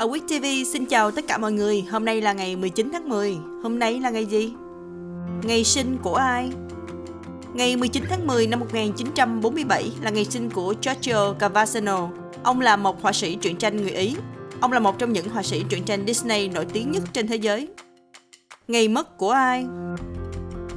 Ở Quick TV xin chào tất cả mọi người. Hôm nay là ngày 19 tháng 10. Hôm nay là ngày gì? Ngày sinh của ai? Ngày 19 tháng 10 năm 1947 là ngày sinh của Giorgio Cavasano. Ông là một họa sĩ truyện tranh người Ý. Ông là một trong những họa sĩ truyện tranh Disney nổi tiếng nhất trên thế giới. Ngày mất của ai?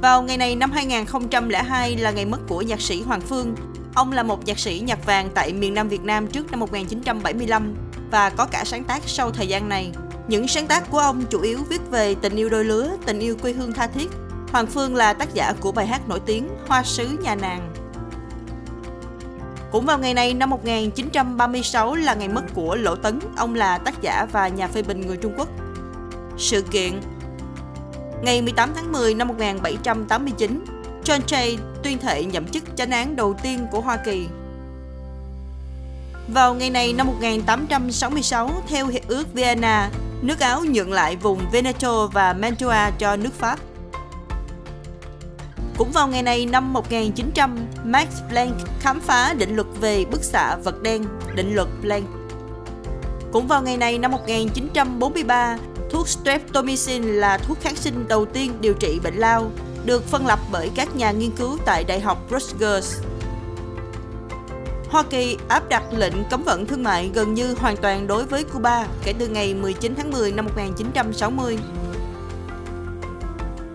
Vào ngày này năm 2002 là ngày mất của nhạc sĩ Hoàng Phương. Ông là một nhạc sĩ nhạc vàng tại miền Nam Việt Nam trước năm 1975 và có cả sáng tác sau thời gian này. Những sáng tác của ông chủ yếu viết về tình yêu đôi lứa, tình yêu quê hương tha thiết. Hoàng Phương là tác giả của bài hát nổi tiếng Hoa sứ nhà nàng. Cũng vào ngày này năm 1936 là ngày mất của Lỗ Tấn, ông là tác giả và nhà phê bình người Trung Quốc. Sự kiện Ngày 18 tháng 10 năm 1789, John Jay tuyên thệ nhậm chức chánh án đầu tiên của Hoa Kỳ. Vào ngày này năm 1866, theo Hiệp ước Vienna, nước Áo nhượng lại vùng Veneto và Mantua cho nước Pháp. Cũng vào ngày này năm 1900, Max Planck khám phá định luật về bức xạ vật đen, định luật Planck. Cũng vào ngày này năm 1943, thuốc streptomycin là thuốc kháng sinh đầu tiên điều trị bệnh lao, được phân lập bởi các nhà nghiên cứu tại Đại học Rutgers. Hoa Kỳ áp đặt lệnh cấm vận thương mại gần như hoàn toàn đối với Cuba kể từ ngày 19 tháng 10 năm 1960.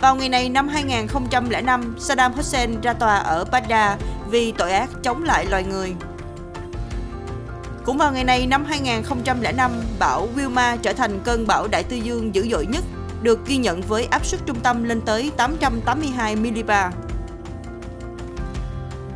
Vào ngày này năm 2005, Saddam Hussein ra tòa ở Baghdad vì tội ác chống lại loài người. Cũng vào ngày này năm 2005, bão Wilma trở thành cơn bão đại tây dương dữ dội nhất, được ghi nhận với áp suất trung tâm lên tới 882 millibar.